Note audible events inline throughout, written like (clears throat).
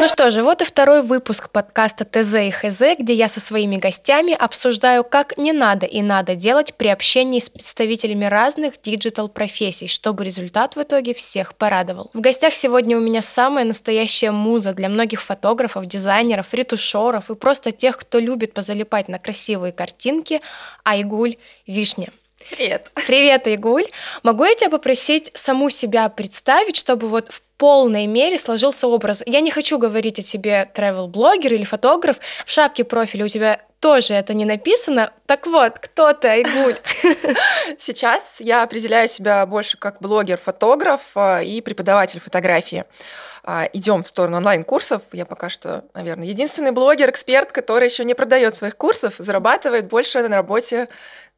Ну что же, вот и второй выпуск подкаста ТЗ и ХЗ, где я со своими гостями обсуждаю, как не надо и надо делать при общении с представителями разных диджитал-профессий, чтобы результат в итоге всех порадовал. В гостях сегодня у меня самая настоящая муза для многих фотографов, дизайнеров, ретушеров и просто тех, кто любит позалипать на красивые картинки, Айгуль Вишня. Привет. Привет, Игуль. Могу я тебя попросить саму себя представить, чтобы вот в полной мере сложился образ. Я не хочу говорить о тебе travel-блогер или фотограф. В шапке профиля у тебя тоже это не написано. Так вот, кто ты, Айгуль? (laughs) Сейчас я определяю себя больше как блогер-фотограф а, и преподаватель фотографии. А, Идем в сторону онлайн-курсов. Я пока что, наверное, единственный блогер, эксперт, который еще не продает своих курсов, зарабатывает больше на работе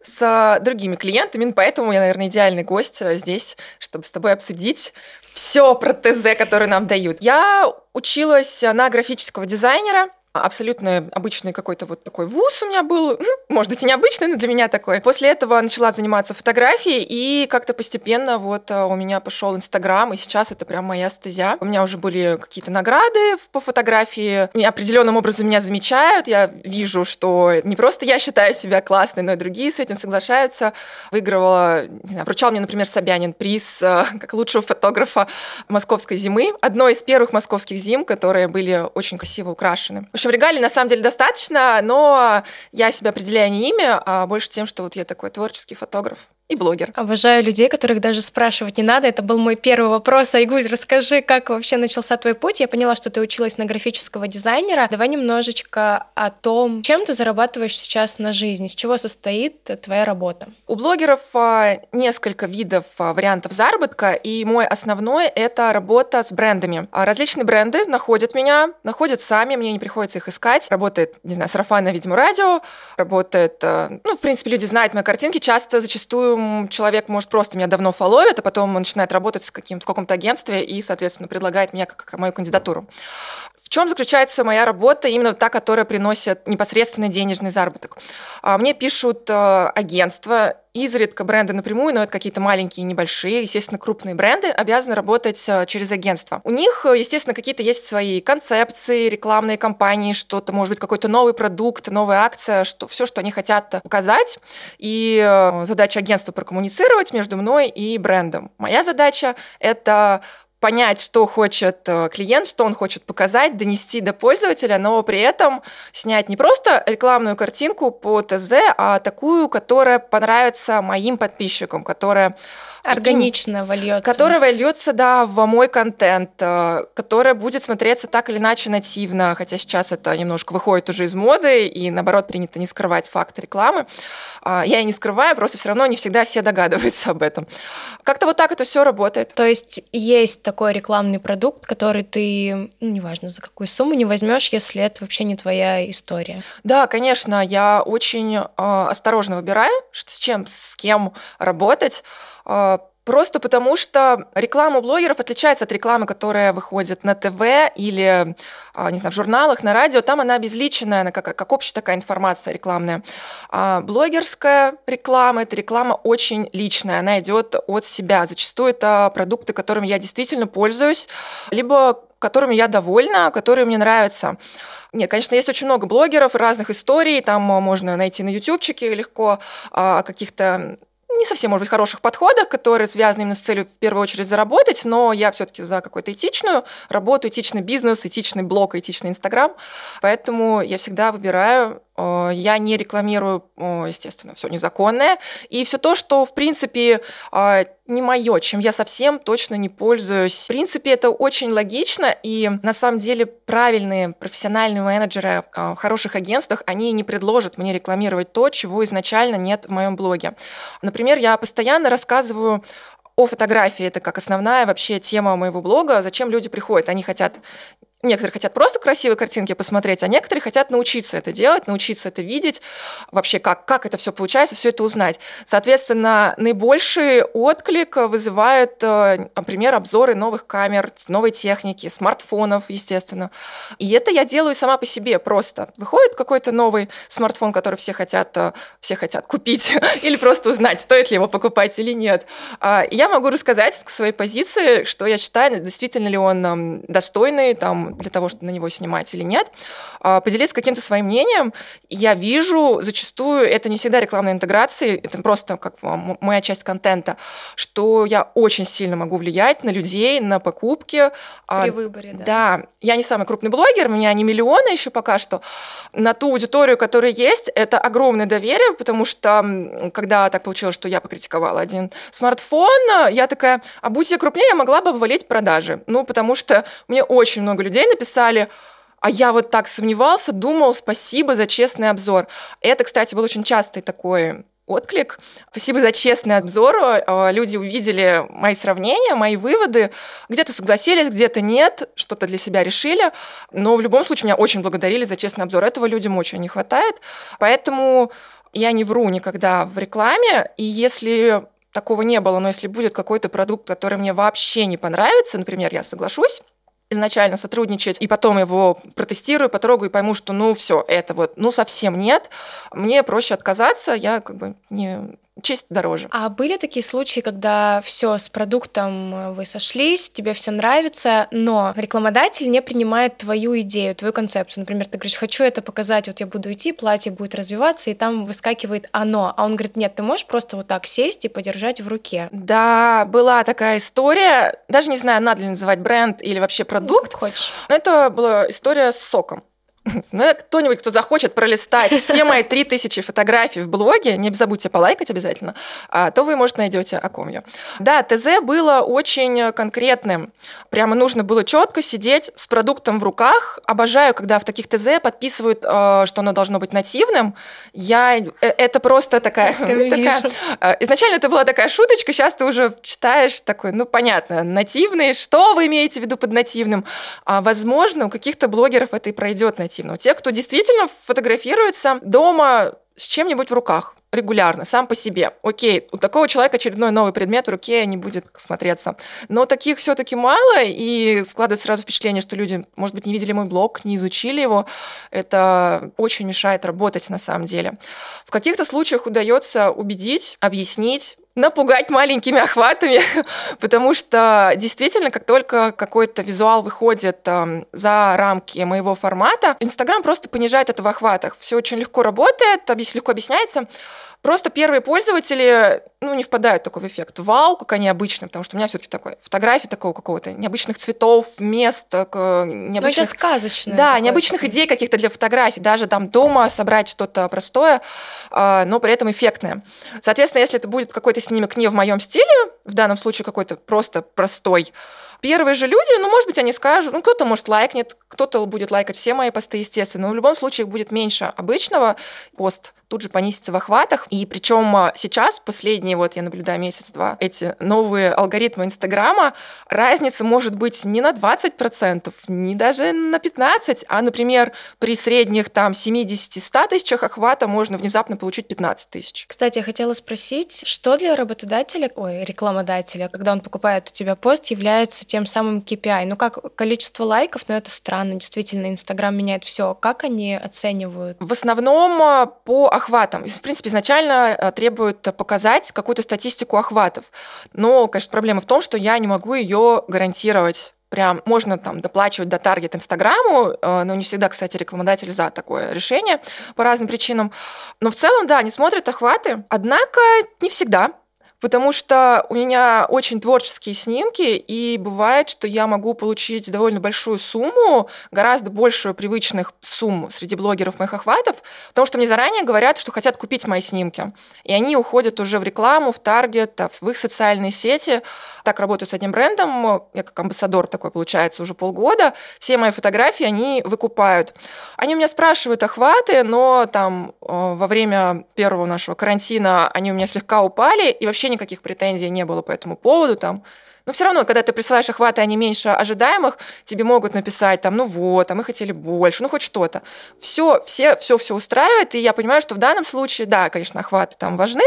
с другими клиентами. Поэтому я, наверное, идеальный гость а, здесь, чтобы с тобой обсудить все про ТЗ, которые нам дают. Я училась на графического дизайнера, абсолютно обычный какой-то вот такой вуз у меня был, ну, может быть, и необычный, но для меня такой. После этого начала заниматься фотографией, и как-то постепенно вот а, у меня пошел Инстаграм, и сейчас это прям моя стезя. У меня уже были какие-то награды по фотографии, и определенным образом меня замечают, я вижу, что не просто я считаю себя классной, но и другие с этим соглашаются. Выигрывала, не знаю, вручал мне, например, Собянин приз а, как лучшего фотографа московской зимы. Одной из первых московских зим, которые были очень красиво украшены общем, регалий на самом деле достаточно, но я себя определяю не ими, а больше тем, что вот я такой творческий фотограф и блогер. Обожаю людей, которых даже спрашивать не надо. Это был мой первый вопрос. Айгуль, расскажи, как вообще начался твой путь? Я поняла, что ты училась на графического дизайнера. Давай немножечко о том, чем ты зарабатываешь сейчас на жизнь, из чего состоит твоя работа. У блогеров а, несколько видов а, вариантов заработка, и мой основной — это работа с брендами. А, различные бренды находят меня, находят сами, мне не приходится их искать. Работает, не знаю, сарафанное, видимо, радио, работает... Ну, в принципе, люди знают мои картинки, часто, зачастую человек может просто меня давно фоловит, а потом начинает работать с каким в каком-то агентстве и, соответственно, предлагает меня как, как мою кандидатуру. В чем заключается моя работа, именно та, которая приносит непосредственный денежный заработок? А, мне пишут э, агентства, изредка бренды напрямую, но это какие-то маленькие, небольшие. Естественно, крупные бренды обязаны работать э, через агентство. У них, э, естественно, какие-то есть свои концепции, рекламные кампании, что-то, может быть, какой-то новый продукт, новая акция, что все, что они хотят показать. И задача агентства прокоммуницировать между мной и брендом. Моя задача — это понять, что хочет э, клиент, что он хочет показать, донести до пользователя, но при этом снять не просто рекламную картинку по ТЗ, а такую, которая понравится моим подписчикам, которая органично вольется. Которая вольется, да, в мой контент, э, которая будет смотреться так или иначе нативно, хотя сейчас это немножко выходит уже из моды, и наоборот принято не скрывать факт рекламы. А, я и не скрываю, просто все равно не всегда все догадываются об этом. Как-то вот так это все работает. То есть есть такой рекламный продукт, который ты, ну, неважно за какую сумму, не возьмешь, если это вообще не твоя история. Да, конечно, я очень э, осторожно выбираю, с чем, с кем работать. Э, Просто потому, что реклама блогеров отличается от рекламы, которая выходит на ТВ или, а, не знаю, в журналах, на радио. Там она обезличенная, она как, как общая такая информация рекламная. А блогерская реклама – это реклама очень личная, она идет от себя. Зачастую это продукты, которыми я действительно пользуюсь, либо которыми я довольна, которые мне нравятся. Нет, конечно, есть очень много блогеров, разных историй, там можно найти на ютубчике легко а, каких-то не совсем, может быть, хороших подходах, которые связаны именно с целью в первую очередь заработать, но я все-таки за какую-то этичную работу, этичный бизнес, этичный блог, этичный Инстаграм. Поэтому я всегда выбираю я не рекламирую, естественно, все незаконное. И все то, что, в принципе, э, не мое, чем я совсем точно не пользуюсь. В принципе, это очень логично, и на самом деле правильные профессиональные менеджеры э, в хороших агентствах, они не предложат мне рекламировать то, чего изначально нет в моем блоге. Например, я постоянно рассказываю о фотографии. Это как основная вообще тема моего блога. Зачем люди приходят? Они хотят Некоторые хотят просто красивые картинки посмотреть, а некоторые хотят научиться это делать, научиться это видеть, вообще как, как это все получается, все это узнать. Соответственно, наибольший отклик вызывает, э, например, обзоры новых камер, новой техники, смартфонов, естественно. И это я делаю сама по себе просто. Выходит какой-то новый смартфон, который все хотят, э, все хотят купить, (laughs) или просто узнать, стоит ли его покупать или нет. А, я могу рассказать к своей позиции, что я считаю, действительно ли он достойный, там, для того, чтобы на него снимать или нет, а, поделиться каким-то своим мнением. Я вижу, зачастую это не всегда рекламная интеграция, это просто как моя часть контента, что я очень сильно могу влиять на людей, на покупки. А, При выборе, да. Да. Я не самый крупный блогер, у меня не миллионы еще пока что. На ту аудиторию, которая есть, это огромное доверие, потому что когда так получилось, что я покритиковала один смартфон, я такая, а будь я крупнее, я могла бы обвалить продажи. Ну, потому что мне очень много людей написали, а я вот так сомневался, думал, спасибо за честный обзор. Это, кстати, был очень частый такой отклик. Спасибо за честный обзор. А, люди увидели мои сравнения, мои выводы. Где-то согласились, где-то нет, что-то для себя решили. Но в любом случае меня очень благодарили за честный обзор. Этого людям очень не хватает. Поэтому я не вру никогда в рекламе. И если такого не было, но если будет какой-то продукт, который мне вообще не понравится, например, я соглашусь, изначально сотрудничать, и потом его протестирую, потрогаю и пойму, что ну все, это вот, ну совсем нет, мне проще отказаться, я как бы не честь дороже. А были такие случаи, когда все с продуктом э, вы сошлись, тебе все нравится, но рекламодатель не принимает твою идею, твою концепцию. Например, ты говоришь, хочу это показать, вот я буду идти, платье будет развиваться, и там выскакивает оно. А он говорит, нет, ты можешь просто вот так сесть и подержать в руке. Да, была такая история. Даже не знаю, надо ли называть бренд или вообще продукт. Ну, хочешь. Но это была история с соком. (laughs) Ну, кто-нибудь, кто захочет пролистать все мои 3000 фотографий в блоге, не забудьте полайкать обязательно, а, то вы, может, найдете о ком я. Да, ТЗ было очень конкретным. Прямо нужно было четко сидеть с продуктом в руках. Обожаю, когда в таких ТЗ подписывают, а, что оно должно быть нативным. Я... Э, это просто такая... (laughs) такая а, изначально это была такая шуточка, сейчас ты уже читаешь такой, ну, понятно, нативный, что вы имеете в виду под нативным? Возможно, у каких-то блогеров это и пройдет нативно негативного. Те, кто действительно фотографируется дома с чем-нибудь в руках регулярно, сам по себе. Окей, у такого человека очередной новый предмет в руке не будет смотреться. Но таких все-таки мало, и складывается сразу впечатление, что люди, может быть, не видели мой блог, не изучили его. Это очень мешает работать на самом деле. В каких-то случаях удается убедить, объяснить, напугать маленькими охватами, (laughs) потому что действительно, как только какой-то визуал выходит э, за рамки моего формата, Инстаграм просто понижает это в охватах. Все очень легко работает, легко объясняется. Просто первые пользователи, ну, не впадают в такой эффект. Вау, как они обычные, потому что у меня все таки такой фотографии такого какого-то необычных цветов, мест, необычных... Ну, это сказочное. Да, необычных идей каких-то для фотографий. Даже там дома собрать что-то простое, а, но при этом эффектное. Соответственно, если это будет какой-то снимок не в моем стиле, в данном случае какой-то просто простой, Первые же люди, ну, может быть, они скажут, ну, кто-то, может, лайкнет, кто-то будет лайкать все мои посты, естественно, но в любом случае их будет меньше обычного. Пост тут же понизится в охватах. И причем а, сейчас, последние, вот я наблюдаю месяц-два, эти новые алгоритмы Инстаграма, разница может быть не на 20%, не даже на 15%, а, например, при средних там 70-100 тысячах охвата можно внезапно получить 15 тысяч. Кстати, я хотела спросить, что для работодателя, ой, рекламодателя, когда он покупает у тебя пост, является тем самым KPI? Ну как количество лайков, но ну, это странно, действительно, Инстаграм меняет все. Как они оценивают? В основном а, по охватам. В принципе, изначально э, требуют показать какую-то статистику охватов. Но, конечно, проблема в том, что я не могу ее гарантировать прям можно там доплачивать до таргет Инстаграму, э, но не всегда, кстати, рекламодатель за такое решение по разным причинам. Но в целом, да, они смотрят охваты, однако не всегда потому что у меня очень творческие снимки, и бывает, что я могу получить довольно большую сумму, гораздо большую привычных сумм среди блогеров моих охватов, потому что мне заранее говорят, что хотят купить мои снимки. И они уходят уже в рекламу, в таргет, в их социальные сети. Так работаю с одним брендом, я как амбассадор такой, получается, уже полгода. Все мои фотографии они выкупают. Они у меня спрашивают охваты, но там э, во время первого нашего карантина они у меня слегка упали, и вообще никаких претензий не было по этому поводу, там, но все равно, когда ты присылаешь охваты, они меньше ожидаемых, тебе могут написать там, ну вот, а мы хотели больше, ну хоть что-то. Все, все, все, все устраивает, и я понимаю, что в данном случае, да, конечно, охваты там важны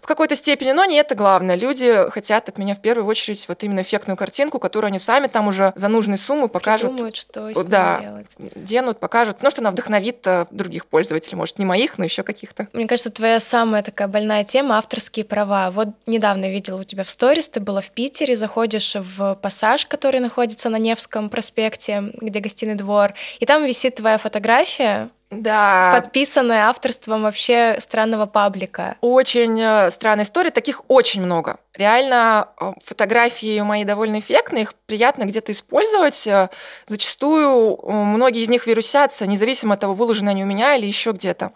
в какой-то степени, но не это главное. Люди хотят от меня в первую очередь вот именно эффектную картинку, которую они сами там уже за нужные суммы покажут. Придумают, что с да, делать. денут, покажут, потому что она вдохновит э, других пользователей, может, не моих, но еще каких-то. Мне кажется, твоя самая такая больная тема — авторские права. Вот недавно видела у тебя в сторис, ты была в Питере, заходишь в пассаж, который находится на Невском проспекте, где гостиный двор, и там висит твоя фотография, да. Подписанная авторством вообще странного паблика. Очень э, странная история, таких очень много. Реально э, фотографии мои довольно эффектные, их приятно где-то использовать. Э, зачастую многие из них вирусятся, независимо от того, выложены они у меня или еще где-то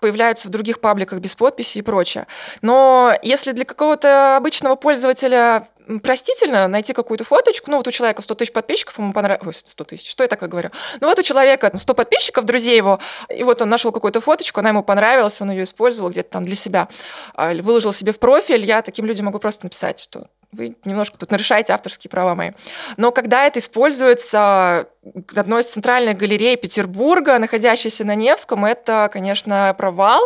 появляются в других пабликах без подписи и прочее. Но если для какого-то обычного пользователя простительно найти какую-то фоточку, ну вот у человека 100 тысяч подписчиков, ему понравилось, 100 тысяч, что я такое говорю? Ну вот у человека 100 подписчиков, друзей его, и вот он нашел какую-то фоточку, она ему понравилась, он ее использовал где-то там для себя, а, выложил себе в профиль, я таким людям могу просто написать, что вы немножко тут нарушаете авторские права мои. Но когда это используется одной из центральных галерей Петербурга, находящейся на Невском, это, конечно, провал.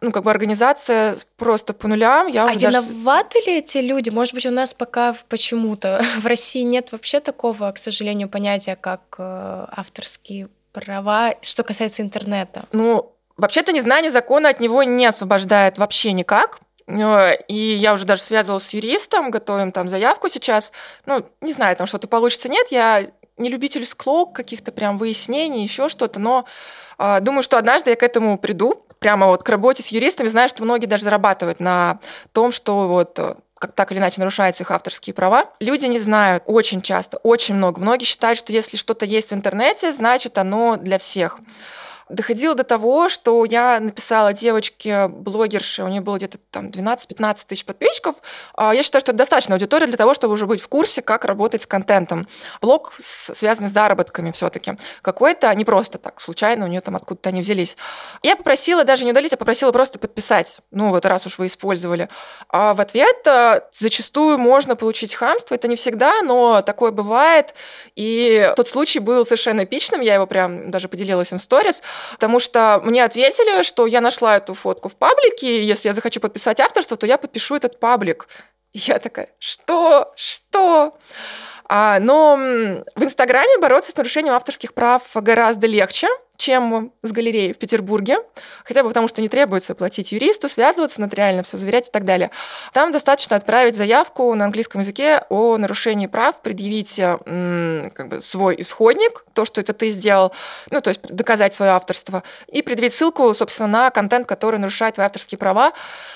Ну, как бы организация просто по нулям. Я а уже виноваты даже... ли эти люди? Может быть, у нас пока почему-то (laughs) в России нет вообще такого, к сожалению, понятия, как э, авторские права, что касается интернета? Ну, вообще-то незнание закона от него не освобождает вообще никак. Э, и я уже даже связывалась с юристом, готовим там заявку сейчас. Ну, не знаю, там что-то получится, нет. Я не любитель склок, каких-то прям выяснений, еще что-то, но э, думаю, что однажды я к этому приду, прямо вот к работе с юристами. Знаю, что многие даже зарабатывают на том, что вот э, как так или иначе нарушаются их авторские права. Люди не знают очень часто, очень много. Многие считают, что если что-то есть в интернете, значит оно для всех доходило до того, что я написала девочке, блогерше, у нее было где-то там 12-15 тысяч подписчиков. А, я считаю, что это достаточно аудитория для того, чтобы уже быть в курсе, как работать с контентом. Блог связан с заработками все таки Какой-то, не просто так, случайно у нее там откуда-то они взялись. Я попросила даже не удалить, а попросила просто подписать. Ну вот раз уж вы использовали. А в ответ а, зачастую можно получить хамство. Это не всегда, но такое бывает. И тот случай был совершенно эпичным. Я его прям даже поделилась им в сторис. Потому что мне ответили, что я нашла эту фотку в паблике, и если я захочу подписать авторство, то я подпишу этот паблик. И я такая, что? Что? А, но в Инстаграме бороться с нарушением авторских прав гораздо легче, чем с галереей в Петербурге, хотя бы потому, что не требуется платить юристу, связываться нотариально, все заверять и так далее. Там достаточно отправить заявку на английском языке о нарушении прав, предъявить как бы, свой исходник, то, что это ты сделал, ну, то есть доказать свое авторство, и предъявить ссылку, собственно, на контент, который нарушает твои авторские права.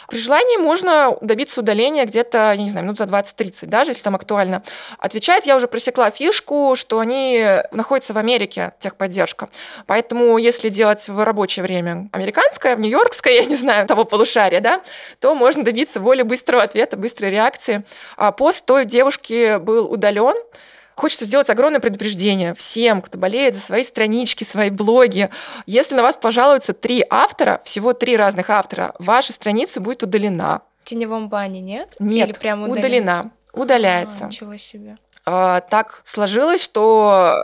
При желании можно добиться удаления где-то, я не знаю, минут за 20-30, даже если там актуально. Отвечает, я уже просекла фишку, что они находятся в Америке, техподдержка. Поэтому Поэтому если делать в рабочее время американское, нью-йоркское, (laughs) я не знаю, того полушария, да, то можно добиться более быстрого ответа, быстрой реакции. А пост той девушки был удален, Хочется сделать огромное предупреждение всем, кто болеет за свои странички, свои блоги. Если на вас пожалуются три автора, всего три разных автора, ваша страница будет удалена. В теневом бане нет? Нет, Или прям удалена. удалена. Удаляется. А, ничего себе. А, так сложилось, что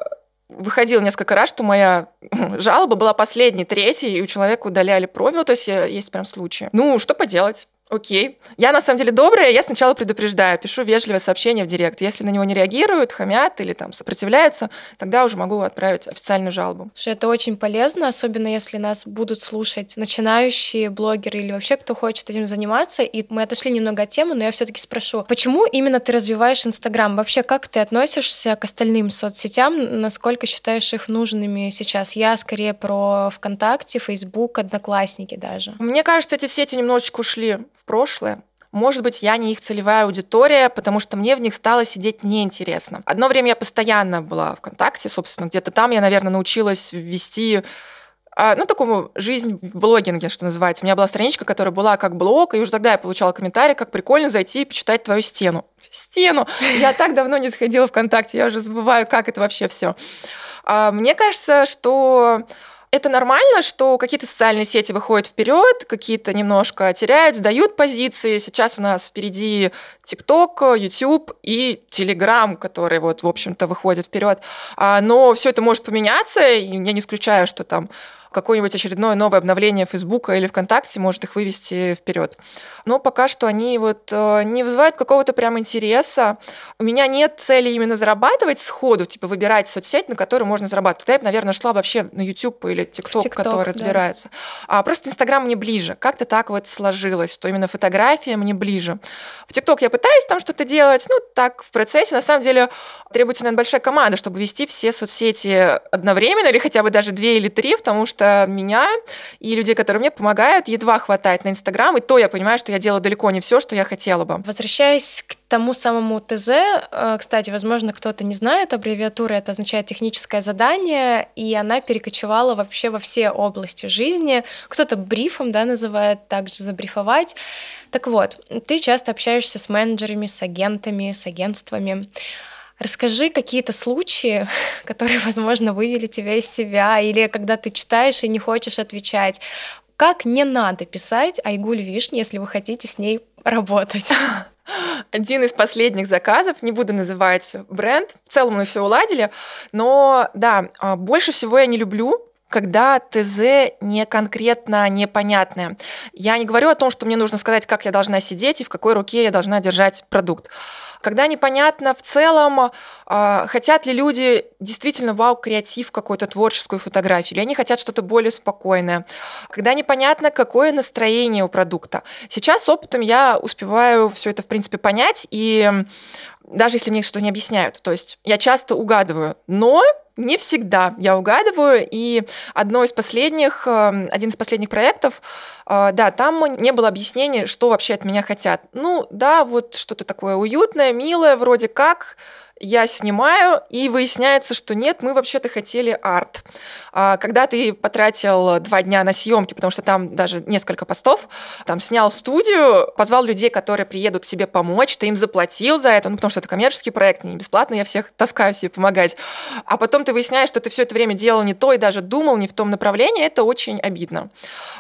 выходил несколько раз, что моя (clears throat) жалоба была последней, третьей, и у человека удаляли профиль, то есть э, есть прям случаи. Ну, что поделать? Окей. Я на самом деле добрая, я сначала предупреждаю, пишу вежливое сообщение в директ. Если на него не реагируют, хамят или там сопротивляются, тогда уже могу отправить официальную жалобу. Слушай, это очень полезно, особенно если нас будут слушать начинающие блогеры или вообще кто хочет этим заниматься. И мы отошли немного от темы, но я все-таки спрошу, почему именно ты развиваешь Инстаграм? Вообще, как ты относишься к остальным соцсетям? Насколько считаешь их нужными сейчас? Я скорее про ВКонтакте, Фейсбук, Одноклассники даже. Мне кажется, эти сети немножечко ушли прошлое. Может быть, я не их целевая аудитория, потому что мне в них стало сидеть неинтересно. Одно время я постоянно была в ВКонтакте, собственно, где-то там я, наверное, научилась ввести а, ну, такому жизнь в блогинге, что называется. У меня была страничка, которая была как блог, и уже тогда я получала комментарий, как прикольно зайти и почитать твою стену. Стену! Я так давно не заходила в ВКонтакте, я уже забываю, как это вообще все. А, мне кажется, что это нормально, что какие-то социальные сети выходят вперед, какие-то немножко теряют, сдают позиции. Сейчас у нас впереди TikTok, YouTube и Telegram, которые вот, в общем-то, выходят вперед. А, но все это может поменяться, и я не исключаю, что там какое-нибудь очередное новое обновление Фейсбука или ВКонтакте может их вывести вперед. Но пока что они вот э, не вызывают какого-то прям интереса. У меня нет цели именно зарабатывать сходу, типа выбирать соцсеть, на которой можно зарабатывать. Тогда я бы, наверное, шла вообще на YouTube или TikTok, TikTok которые да. разбираются. А просто Инстаграм мне ближе. Как-то так вот сложилось, что именно фотография мне ближе. В TikTok я пытаюсь там что-то делать, ну, так, в процессе. На самом деле требуется, наверное, большая команда, чтобы вести все соцсети одновременно или хотя бы даже две или три, потому что меня и людей, которые мне помогают, едва хватает на Инстаграм, и то я понимаю, что я делаю далеко не все, что я хотела бы. Возвращаясь к тому самому ТЗ, э, кстати, возможно, кто-то не знает, аббревиатура это означает техническое задание, и она перекочевала вообще во все области жизни. Кто-то брифом, да, называет, также забрифовать. Так вот, ты часто общаешься с менеджерами, с агентами, с агентствами. Расскажи какие-то случаи, (laughs) которые, возможно, вывели тебя из себя, или когда ты читаешь и не хочешь отвечать. Как не надо писать Айгуль Вишни, если вы хотите с ней работать? (laughs) Один из последних заказов, не буду называть бренд, в целом мы все уладили, но да, а, больше всего я не люблю когда ТЗ не конкретно непонятное. Я не говорю о том, что мне нужно сказать, как я должна сидеть и в какой руке я должна держать продукт. Когда непонятно в целом, э, хотят ли люди действительно вау-креатив какой-то творческую фотографию, или они хотят что-то более спокойное. Когда непонятно, какое настроение у продукта. Сейчас опытом я успеваю все это, в принципе, понять, и даже если мне что-то не объясняют. То есть я часто угадываю, но не всегда я угадываю, и одно из последних, эм, один из последних проектов, э, да, там не было объяснения, что вообще от меня хотят. Ну, да, вот что-то такое уютное, милое, вроде как, я снимаю, и выясняется, что нет, мы вообще-то хотели арт. А, когда ты потратил два дня на съемки, потому что там даже несколько постов, там снял студию, позвал людей, которые приедут тебе помочь, ты им заплатил за это, ну, потому что это коммерческий проект, не бесплатно, я всех таскаю себе помогать. А потом ты выясняешь, что ты все это время делал не то и даже думал не в том направлении, это очень обидно.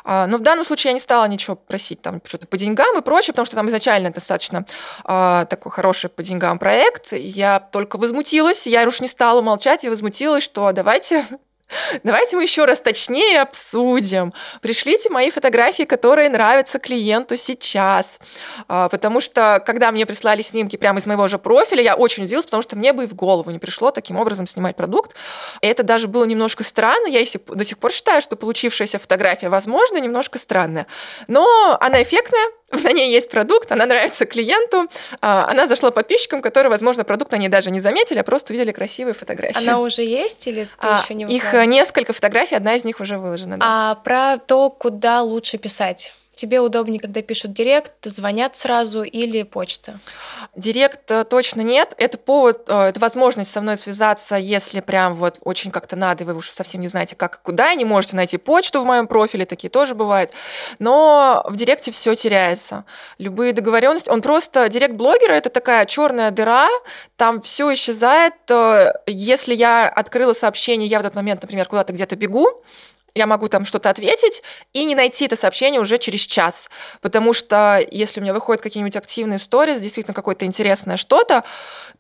А, но в данном случае я не стала ничего просить, там, что-то по деньгам и прочее, потому что там изначально достаточно а, такой хороший по деньгам проект. Я только возмутилась, я уж не стала молчать, я возмутилась, что давайте (laughs) Давайте мы еще раз точнее обсудим. Пришлите мои фотографии, которые нравятся клиенту сейчас. А, потому что, когда мне прислали снимки прямо из моего же профиля, я очень удивилась, потому что мне бы и в голову не пришло таким образом снимать продукт. Это даже было немножко странно. Я до сих пор считаю, что получившаяся фотография, возможно, немножко странная. Но она эффектная, (laughs) на ней есть продукт, она нравится клиенту, а, она зашла подписчикам, которые, возможно, продукт они даже не заметили, а просто увидели красивые фотографии. Она уже есть или ты а, еще не Их э, несколько фотографий, одна из них уже выложена. Да. А про то, куда лучше писать? Тебе удобнее, когда пишут директ, звонят сразу или почта? Директ э, точно нет. Это повод, э, это возможность со мной связаться, если прям вот очень как-то надо, и вы уж совсем не знаете, как и куда, не можете найти почту в моем профиле, такие тоже бывают. Но в директе все теряется. Любые договоренности. Он просто директ блогера это такая черная дыра, там все исчезает. Э, если я открыла сообщение, я в этот момент, например, куда-то где-то бегу, я могу там что-то ответить и не найти это сообщение уже через час. Потому что если у меня выходят какие-нибудь активные сторис, действительно какое-то интересное что-то,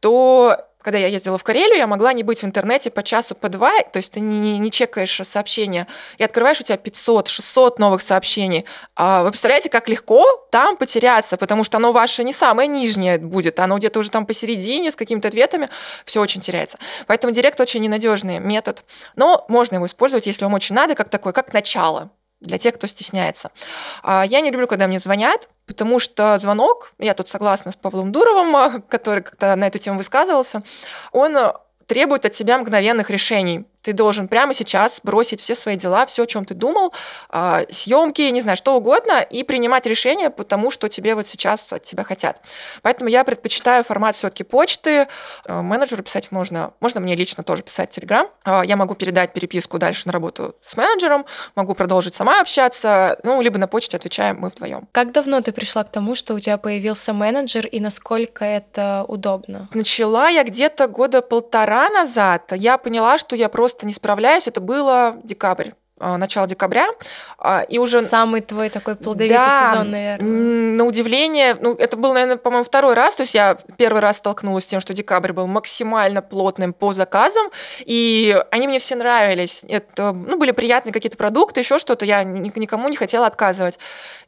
то когда я ездила в Карелию, я могла не быть в интернете по часу, по два, то есть ты не, не, чекаешь сообщения, и открываешь у тебя 500-600 новых сообщений. А вы представляете, как легко там потеряться, потому что оно ваше не самое нижнее будет, оно где-то уже там посередине с какими-то ответами, все очень теряется. Поэтому директ очень ненадежный метод, но можно его использовать, если вам очень надо, как такой, как начало для тех, кто стесняется. А, я не люблю, когда мне звонят, потому что звонок, я тут согласна с Павлом Дуровым, (laughs) который как-то на эту тему высказывался, он требует от тебя мгновенных решений. Ты должен прямо сейчас бросить все свои дела, все, о чем ты думал, а, съемки, не знаю, что угодно, и принимать решения по тому, что тебе вот сейчас от тебя хотят. Поэтому я предпочитаю формат все-таки почты. Э, менеджеру писать можно, можно мне лично тоже писать в Телеграм. А, я могу передать переписку дальше на работу с менеджером, могу продолжить сама общаться, ну, либо на почте отвечаем мы вдвоем. Как давно ты пришла к тому, что у тебя появился менеджер, и насколько это удобно? Начала я где-то года полтора назад. Я поняла, что я просто просто не справляюсь. Это было декабрь. а, начала декабря, а, и уже... Самый твой такой плодовитый да, сезон, наверное. на удивление, ну, это был, наверное, по-моему, второй раз, то есть я первый раз столкнулась с тем, что декабрь был максимально плотным по заказам, и они мне все нравились. Это, ну, были приятные какие-то продукты, еще что-то, я никому не хотела отказывать.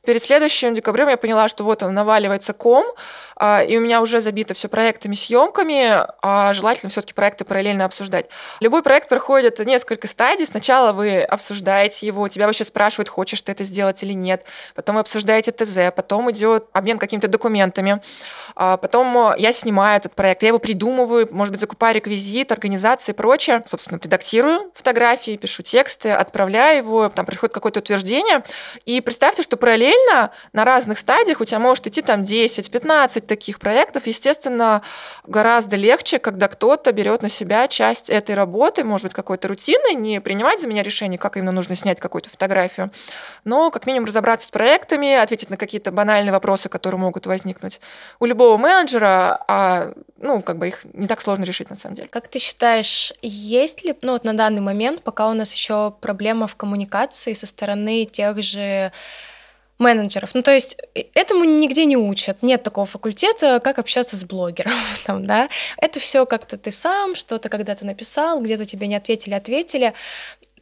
Перед следующим декабрем я поняла, что вот он наваливается ком, а, и у меня уже забито все проектами, съемками, а желательно все-таки проекты параллельно обсуждать. Любой проект проходит несколько стадий. Сначала вы обсуждаете его, тебя вообще спрашивают, хочешь ты это сделать или нет. Потом вы обсуждаете ТЗ, потом идет обмен какими-то документами. А потом я снимаю этот проект, я его придумываю, может быть, закупаю реквизит, организации и прочее. Собственно, редактирую фотографии, пишу тексты, отправляю его, там происходит какое-то утверждение. И представьте, что параллельно на разных стадиях у тебя может идти там 10-15 таких проектов, естественно, гораздо легче, когда кто-то берет на себя часть этой работы, может быть, какой-то рутины, не принимать за меня решение, как именно нужно снять какую-то фотографию, но как минимум разобраться с проектами, ответить на какие-то банальные вопросы, которые могут возникнуть у любого менеджера, а ну, как бы их не так сложно решить на самом деле. Как ты считаешь, есть ли, ну вот на данный момент, пока у нас еще проблема в коммуникации со стороны тех же менеджеров. Ну, то есть э, этому нигде не учат. Нет такого факультета, как общаться с блогером. (laughs) Там, да? Это все как-то ты сам, что-то когда-то написал, где-то тебе не ответили, ответили.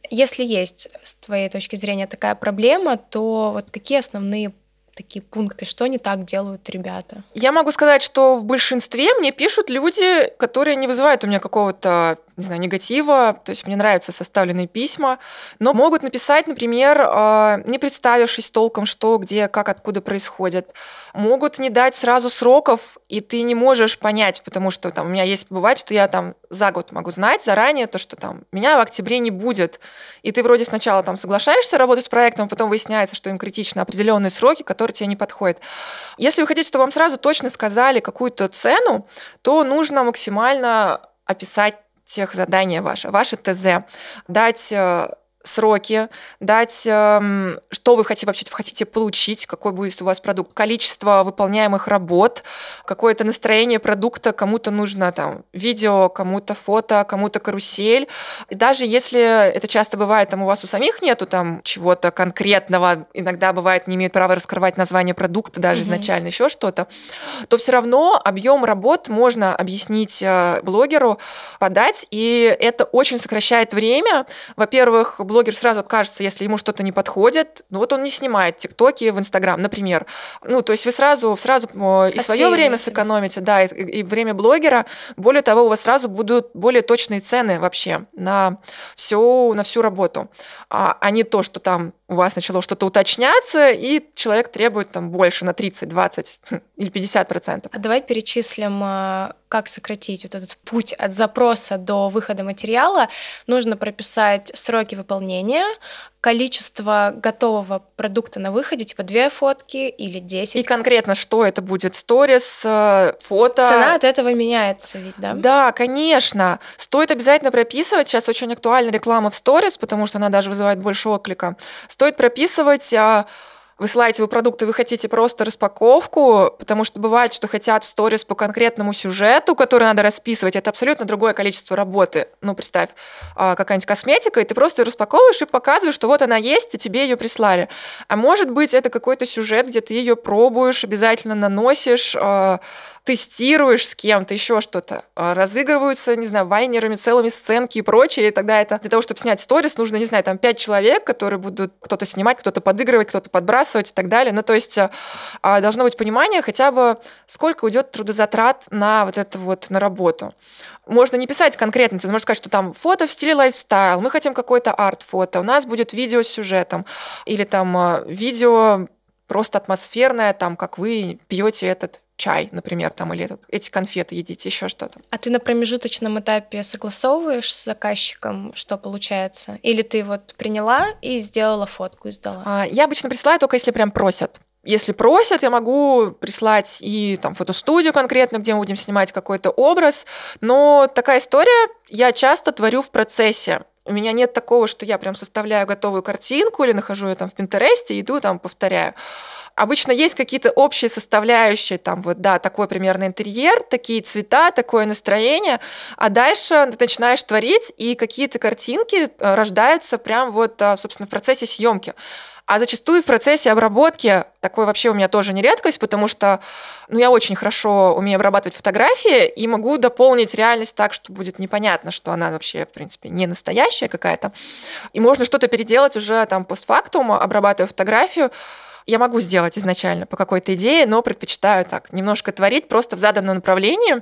Если есть с твоей точки зрения такая проблема, то вот какие основные такие пункты, что не так делают ребята? Я могу сказать, что в большинстве мне пишут люди, которые не вызывают у меня какого-то не знаю, негатива, то есть мне нравятся составленные письма, но могут написать, например, а, не представившись толком, что, где, как, откуда происходит. Могут не дать сразу сроков, и ты не можешь понять, потому что там у меня есть, бывает, что я там за год могу знать заранее то, что там меня в октябре не будет, и ты вроде сначала там соглашаешься работать с проектом, а потом выясняется, что им критично определенные сроки, которые тебе не подходят. Если вы хотите, чтобы вам сразу точно сказали какую-то цену, то нужно максимально описать тех задания ваше, ваше ТЗ, дать э, сроки, дать, эм, что вы хотите, вообще хотите получить, какой будет у вас продукт, количество выполняемых работ, какое-то настроение продукта, кому-то нужно там видео, кому-то фото, кому-то карусель. И даже если это часто бывает, там у вас у самих нету там чего-то конкретного, иногда бывает не имеют права раскрывать название продукта даже mm-hmm. изначально, еще что-то, то все равно объем работ можно объяснить э, блогеру, подать, и это очень сокращает время. Во-первых, блогер сразу откажется, если ему что-то не подходит. Ну вот он не снимает тиктоки в Инстаграм, например. Ну, то есть вы сразу, сразу и свое время сэкономите, да, и, и время блогера. Более того, у вас сразу будут более точные цены вообще на всю, на всю работу. А, а не то, что там у вас начало что-то уточняться, и человек требует там больше на 30, 20 (laughs) или 50 процентов. А давай перечислим, а, как сократить вот этот путь от запроса до выхода материала. Нужно прописать сроки выполнения, количество готового продукта на выходе, типа две фотки или 10. И конкретно, что это будет? Сторис, э, фото? Цена от этого меняется ведь, да? Да, конечно. Стоит обязательно прописывать. Сейчас очень актуальна реклама в сторис, потому что она даже вызывает больше отклика. Стоит прописывать а, высылаете вы продукты, вы хотите просто распаковку, потому что бывает, что хотят сторис по конкретному сюжету, который надо расписывать, это абсолютно другое количество работы. Ну, представь, а, какая-нибудь косметика, и ты просто ее распаковываешь и показываешь, что вот она есть, и тебе ее прислали. А может быть, это какой-то сюжет, где ты ее пробуешь, обязательно наносишь, а, тестируешь с кем-то, еще что-то. А, разыгрываются, не знаю, вайнерами целыми сценки и прочее, и тогда это для того, чтобы снять сторис, нужно, не знаю, там пять человек, которые будут кто-то снимать, кто-то подыгрывать, кто-то подбрасывать и так далее. Ну, то есть а, а, должно быть понимание хотя бы, сколько уйдет трудозатрат на вот это вот, на работу можно не писать конкретно, можно сказать, что там фото в стиле лайфстайл, мы хотим какой-то арт-фото, у нас будет видео с сюжетом, или там видео просто атмосферное, там, как вы пьете этот чай, например, там, или эти конфеты едите, еще что-то. А ты на промежуточном этапе согласовываешь с заказчиком, что получается? Или ты вот приняла и сделала фотку и сдала? А, я обычно присылаю только если прям просят. Если просят, я могу прислать и там фотостудию конкретно, где мы будем снимать какой-то образ. Но такая история я часто творю в процессе У меня нет такого, что я прям составляю готовую картинку или нахожу ее там в Пинтересте, иду там повторяю. Обычно есть какие-то общие составляющие, там вот, да, такой примерно интерьер, такие цвета, такое настроение, а дальше ты начинаешь творить, и какие-то картинки э, рождаются прям вот, а, собственно, в процессе съемки. А зачастую в процессе обработки, такое вообще у меня тоже не редкость, потому что ну, я очень хорошо умею обрабатывать фотографии и могу дополнить реальность так, что будет непонятно, что она вообще, в принципе, не настоящая какая-то. И можно что-то переделать уже там постфактум, обрабатывая фотографию, я могу сделать изначально по какой-то идее, но предпочитаю так немножко творить просто в заданном направлении.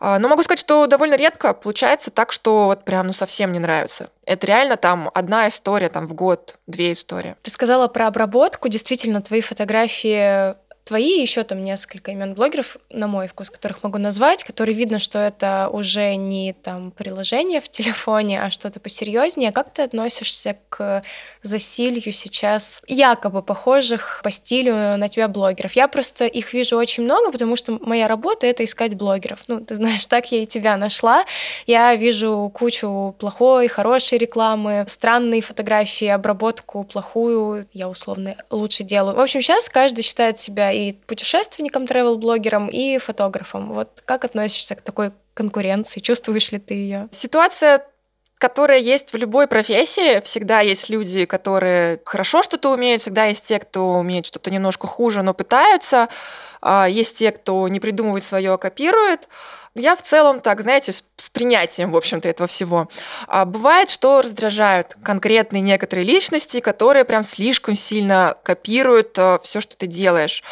А, но могу сказать, что довольно редко получается так, что вот прям ну совсем не нравится. Это реально там одна история там в год, две истории. Ты сказала про обработку. Действительно, твои фотографии твои, еще там несколько имен блогеров, на мой вкус, которых могу назвать, которые видно, что это уже не там приложение в телефоне, а что-то посерьезнее. Как ты относишься к засилью сейчас якобы похожих по стилю на тебя блогеров? Я просто их вижу очень много, потому что моя работа — это искать блогеров. Ну, ты знаешь, так я и тебя нашла. Я вижу кучу плохой, хорошей рекламы, странные фотографии, обработку плохую, я условно лучше делаю. В общем, сейчас каждый считает себя и путешественником, travel-блогером, и фотографом. Вот как относишься к такой конкуренции? Чувствуешь ли ты ее? Ситуация которая есть в любой профессии. Всегда есть люди, которые хорошо что-то умеют, всегда есть те, кто умеет что-то немножко хуже, но пытаются. А, есть те, кто не придумывает свое, а копирует. Я в целом так, знаете, с принятием, в общем-то, этого всего. А бывает, что раздражают конкретные некоторые личности, которые прям слишком сильно копируют э, все, что ты делаешь.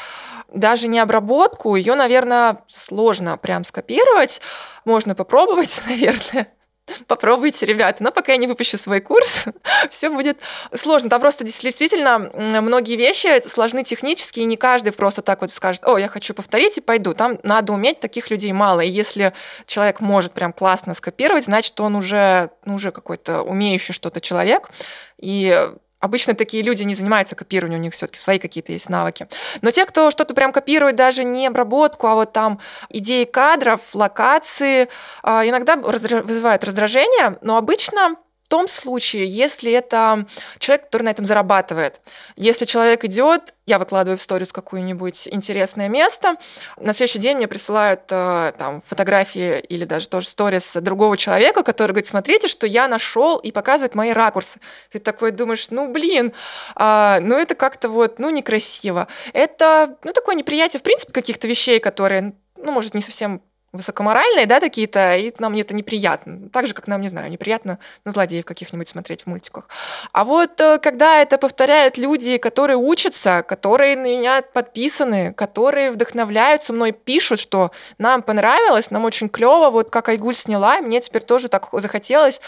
Даже не обработку, ее, наверное, сложно прям скопировать. Можно попробовать, (laughs) наверное. (laughs) Попробуйте, ребята. Но пока я не выпущу свой курс, (laughs) все будет сложно. Там просто действительно многие вещи сложны технически, и не каждый просто так вот скажет, о, я хочу повторить и пойду. Там надо уметь, таких людей мало. И если человек может прям классно скопировать, значит, он уже, ну, уже какой-то умеющий что-то человек. И Обычно такие люди не занимаются копированием, у них все-таки свои какие-то есть навыки. Но те, кто что-то прям копирует, даже не обработку, а вот там идеи кадров, локации, а, иногда вызывают раздражение, но обычно в том случае, если это человек, который на этом зарабатывает. Если человек идет, я выкладываю в сторис какое-нибудь интересное место, на следующий день мне присылают э, там фотографии или даже тоже сторис другого человека, который говорит, смотрите, что я нашел и показывает мои ракурсы. Ты такой думаешь, ну блин, а, ну это как-то вот, ну некрасиво. Это, ну такое неприятие в принципе каких-то вещей, которые, ну может не совсем высокоморальные, да, такие-то, и нам это неприятно. Так же, как нам, не знаю, неприятно на злодеев каких-нибудь смотреть в мультиках. А вот э, когда это повторяют люди, которые учатся, которые на меня подписаны, которые вдохновляются мной, пишут, что нам понравилось, нам очень клево, вот как Айгуль сняла, мне теперь тоже так захотелось,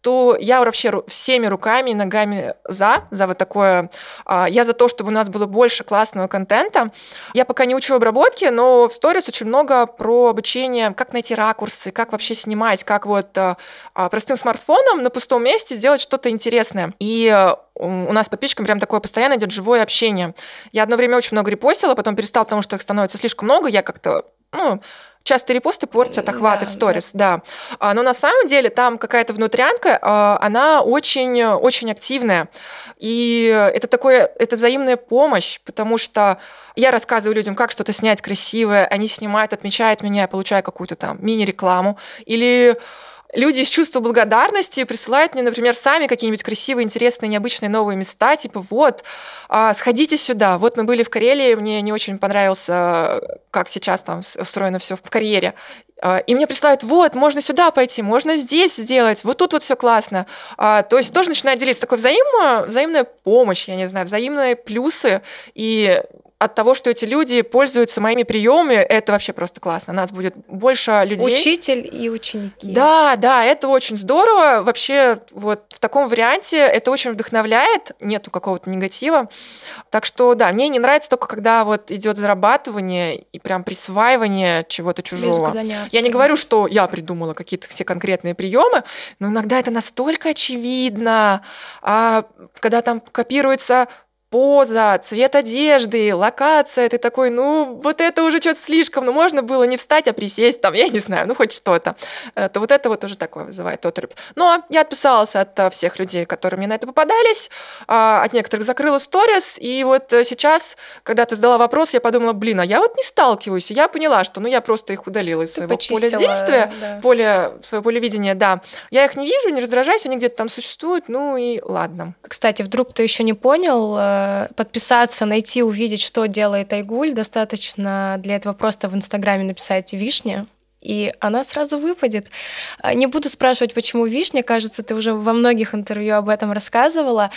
то я вообще всеми руками и ногами за, за вот такое. А, я за то, чтобы у нас было больше классного контента. Я пока не учу обработки, но в сторис очень много про обучение обучение, как найти ракурсы, как вообще снимать, как вот э, а, простым смартфоном на пустом месте сделать что-то интересное. И э, у нас с подписчиками прям такое постоянно идет живое общение. Я одно время очень много репостила, потом перестала, потому что их становится слишком много. Я как-то, ну, часто репосты портят охваты да, в сторис, да. да. А, но на самом деле там какая-то внутрянка, а, она очень, очень активная. И это такое, это взаимная помощь, потому что я рассказываю людям, как что-то снять красивое, они снимают, отмечают меня, я получаю какую-то там мини-рекламу. Или люди из чувства благодарности присылают мне, например, сами какие-нибудь красивые, интересные, необычные новые места, типа вот, а, сходите сюда. Вот мы были в Карелии, мне не очень понравился, как сейчас там устроено все в карьере. А, и мне присылают, вот, можно сюда пойти, можно здесь сделать, вот тут вот все классно. А, то есть тоже начинает делиться такой взаимно, взаимная помощь, я не знаю, взаимные плюсы. И от того, что эти люди пользуются моими приемами, это вообще просто классно. Нас будет больше людей. Учитель и ученики. Да, да, это очень здорово. Вообще вот в таком варианте это очень вдохновляет, нету какого-то негатива. Так что да, мне не нравится только когда вот идет зарабатывание и прям присваивание чего-то чужого. Я не говорю, что я придумала какие-то все конкретные приемы, но иногда это настолько очевидно, а, когда там копируется поза, цвет одежды, локация, ты такой, ну, вот это уже что-то слишком, ну, можно было не встать, а присесть, там, я не знаю, ну, хоть что-то. Э, то вот это вот уже такое вызывает отрубь. Но я отписалась от э, всех людей, которые мне на это попадались, а, от некоторых закрыла сторис, и вот э, сейчас, когда ты задала вопрос, я подумала, блин, а я вот не сталкиваюсь, и я поняла, что, ну, я просто их удалила из ты своего поля действия, да. поля, своего поля видения, да. Я их не вижу, не раздражаюсь, они где-то там существуют, ну, и ладно. Кстати, вдруг кто еще не понял, подписаться, найти, увидеть, что делает Айгуль. Достаточно для этого просто в Инстаграме написать «Вишня», и она сразу выпадет. А, не буду спрашивать, почему вишня, кажется, ты уже во многих интервью об этом рассказывала.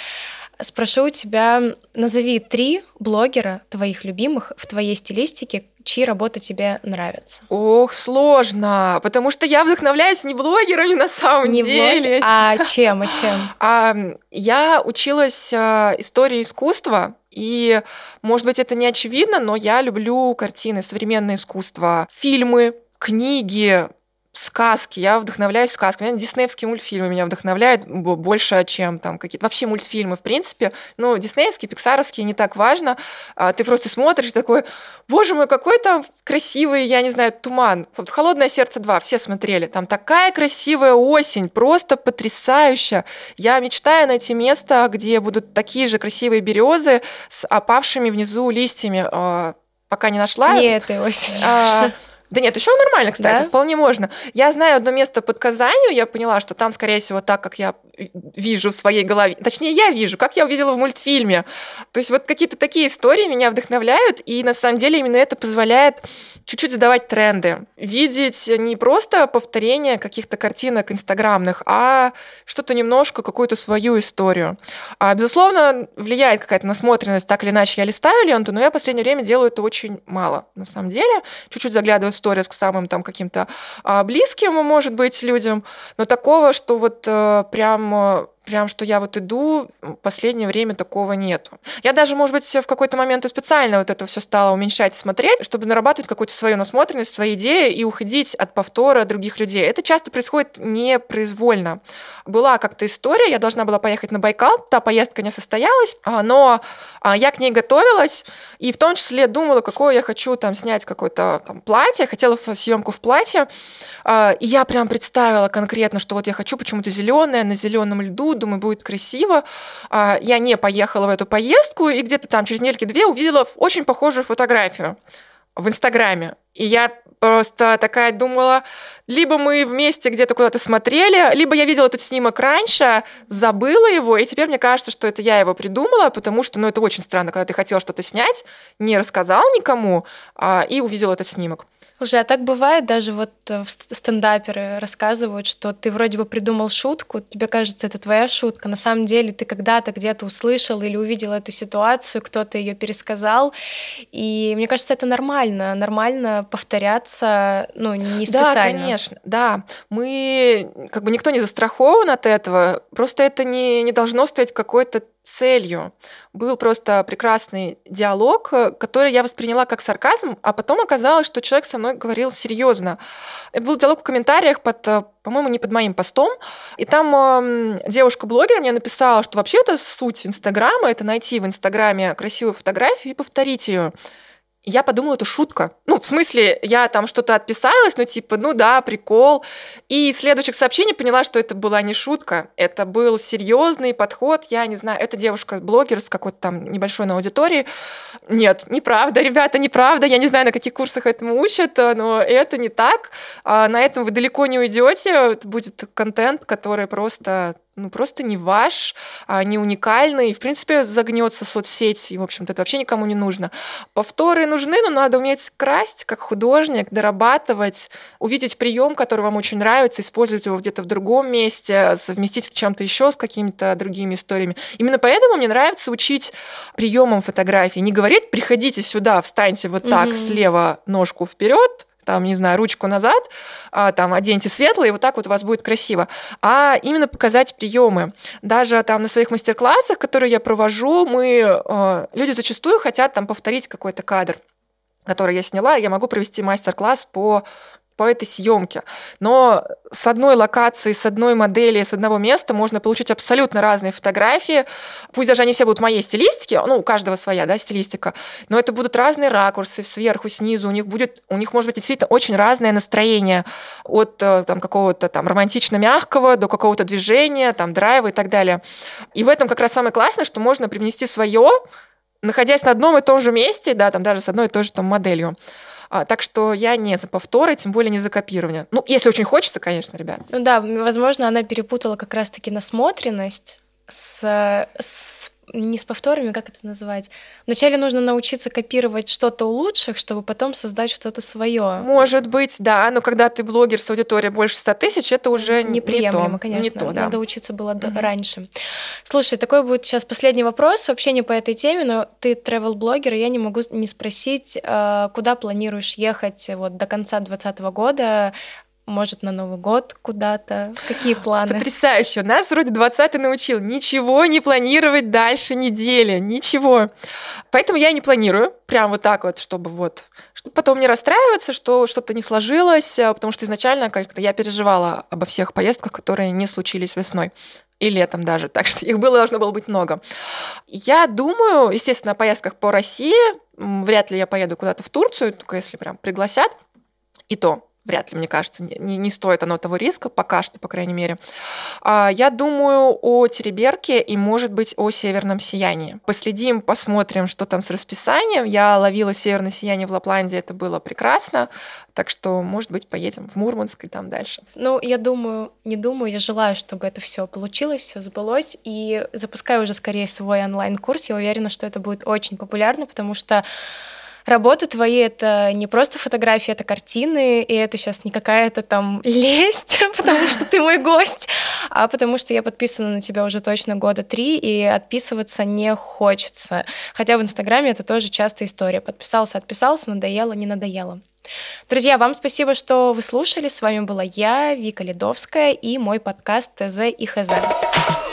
Спрошу у тебя, назови три блогера твоих любимых в твоей стилистике, чьи работы тебе нравятся? Ох, сложно, потому что я вдохновляюсь не блогерами на самом не деле. Блог, а (laughs) чем, а чем? А, я училась а, истории искусства, и, может быть, это не очевидно, но я люблю картины, современное искусство, фильмы, книги, сказки, я вдохновляюсь сказками. Диснеевские мультфильмы меня вдохновляют больше, чем там какие-то вообще мультфильмы, в принципе. Ну, диснеевские, пиксаровские не так важно. А ты просто смотришь такой, боже мой, какой там красивый, я не знаю, туман. «Холодное сердце 2» все смотрели. Там такая красивая осень, просто потрясающая. Я мечтаю найти место, где будут такие же красивые березы с опавшими внизу листьями. А, пока не нашла. Не этой осенью. А, да нет, еще нормально, кстати, да? вполне можно. Я знаю одно место под Казанью, я поняла, что там, скорее всего, так, как я вижу в своей голове. Точнее, я вижу, как я увидела в мультфильме. То есть вот какие-то такие истории меня вдохновляют, и на самом деле именно это позволяет чуть-чуть задавать тренды. Видеть не просто повторение каких-то картинок инстаграмных, а что-то немножко, какую-то свою историю. А, безусловно, влияет какая-то насмотренность, так или иначе я листаю ленту, но я в последнее время делаю это очень мало, на самом деле. Чуть-чуть заглядываю в сторис к самым там каким-то а, близким, может быть, людям, но такого, что вот а, прям прям что я вот иду, последнее время такого нету. Я даже, может быть, в какой-то момент и специально вот это все стала уменьшать смотреть, чтобы нарабатывать какую-то свою насмотренность, свои идеи и уходить от повтора других людей. Это часто происходит непроизвольно. Была как-то история, я должна была поехать на Байкал, та поездка не состоялась, а, но а, я к ней готовилась, и в том числе думала, какое я хочу там снять какое-то там платье, хотела съемку в платье, а, и я прям представила конкретно, что вот я хочу почему-то зеленое на зеленом льду, думаю, будет красиво. А, я не поехала в эту поездку, и где-то там через недельки две увидела очень похожую фотографию в Инстаграме. И я просто такая думала, либо мы вместе где-то куда-то смотрели, либо я видела этот снимок раньше, забыла его, и теперь мне кажется, что это я его придумала, потому что, ну, это очень странно, когда ты хотел что-то снять, не рассказал никому, а, и увидел этот снимок. Слушай, а так бывает, даже вот э, стендаперы рассказывают, что ты вроде бы придумал шутку, тебе кажется, это твоя шутка. На самом деле ты когда-то где-то услышал или увидел эту ситуацию, кто-то ее пересказал. И мне кажется, это нормально. Нормально повторяться, ну, не специально. Да, конечно, да. Мы, как бы никто не застрахован от этого. Просто это не, не должно стоять какой-то целью. Был просто прекрасный диалог, который я восприняла как сарказм, а потом оказалось, что человек со мной говорил серьезно. Это был диалог в комментариях под, э, по-моему, не под моим постом, и там э, девушка-блогер мне написала, что вообще это суть Инстаграма, это найти в Инстаграме красивую фотографию и повторить ее я подумала, это шутка. Ну, в смысле, я там что-то отписалась, ну, типа, ну да, прикол. И следующих сообщений поняла, что это была не шутка, это был серьезный подход. Я не знаю, это девушка-блогер с какой-то там небольшой на аудитории. Нет, неправда, ребята, неправда. Я не знаю, на каких курсах этому учат, но это не так. А на этом вы далеко не уйдете. Это будет контент, который просто ну, просто не ваш, а не уникальный, в принципе, загнется соцсеть, и, в общем-то, это вообще никому не нужно. Повторы нужны, но надо уметь красть, как художник, дорабатывать, увидеть прием, который вам очень нравится, использовать его где-то в другом месте, совместить с чем-то еще, с какими-то другими историями. Именно поэтому мне нравится учить приемам фотографии. Не говорить, приходите сюда, встаньте вот так, mm-hmm. слева ножку вперед, там, не знаю, ручку назад, а, там, оденьте светлое, и вот так вот у вас будет красиво. А именно показать приемы. Даже там на своих мастер-классах, которые я провожу, мы, а, люди зачастую хотят там повторить какой-то кадр, который я сняла, я могу провести мастер-класс по по этой съемке. Но с одной локации, с одной модели, с одного места можно получить абсолютно разные фотографии. Пусть даже они все будут моей стилистики, ну, у каждого своя, да, стилистика, но это будут разные ракурсы сверху, снизу. У них будет, у них может быть действительно очень разное настроение от э, там какого-то там романтично-мягкого до какого-то движения, там драйва и так далее. И в этом как раз самое классное, что можно привнести свое, находясь на одном и том же месте, да, там даже с одной и той же там моделью. А, так что я не за повторы, тем более не за копирование. Ну, если очень хочется, конечно, ребят. Ну да, возможно, она перепутала как раз-таки насмотренность с, с не с повторами, как это называть? Вначале нужно научиться копировать что-то у лучших, чтобы потом создать что-то свое. Может быть, да, но когда ты блогер с аудиторией больше 100 тысяч, это уже неприемлемо, не то. конечно. Не то, да. Надо учиться было mm-hmm. раньше. Слушай, такой будет сейчас последний вопрос, вообще не по этой теме, но ты travel-блогер, и я не могу не спросить, э, куда планируешь ехать вот до конца 2020 года, может, на Новый год куда-то? Какие (gasps) планы? Потрясающе. Нас вроде 20 научил ничего не планировать дальше недели, ничего. Поэтому я не планирую, прям вот так вот, чтобы вот, чтобы потом не расстраиваться, что что-то не сложилось, а, потому что изначально как-то я переживала обо всех поездках, которые не случились весной и летом даже, так что их было должно было быть много. Я думаю, естественно, о поездках по России, вряд ли я поеду куда-то в Турцию, только если прям пригласят, и то вряд ли, мне кажется, не, не стоит оно того риска, пока что, по крайней мере. А, я думаю о Тереберке и, может быть, о Северном сиянии. Последим, посмотрим, что там с расписанием. Я ловила Северное сияние в Лапландии, это было прекрасно. Так что, может быть, поедем в Мурманск и там дальше. Ну, я думаю, не думаю, я желаю, чтобы это все получилось, все сбылось. И запускаю уже скорее свой онлайн-курс. Я уверена, что это будет очень популярно, потому что работы твои — это не просто фотографии, это картины, и это сейчас не какая-то там (laughs) лесть, (laughs) потому что ты мой гость, а потому что я подписана на тебя уже точно года три, и отписываться не хочется. Хотя в Инстаграме это тоже частая история. Подписался, отписался, надоело, не надоело. Друзья, вам спасибо, что вы слушали. С вами была я, Вика Ледовская, и мой подкаст ТЗ и ХЗ.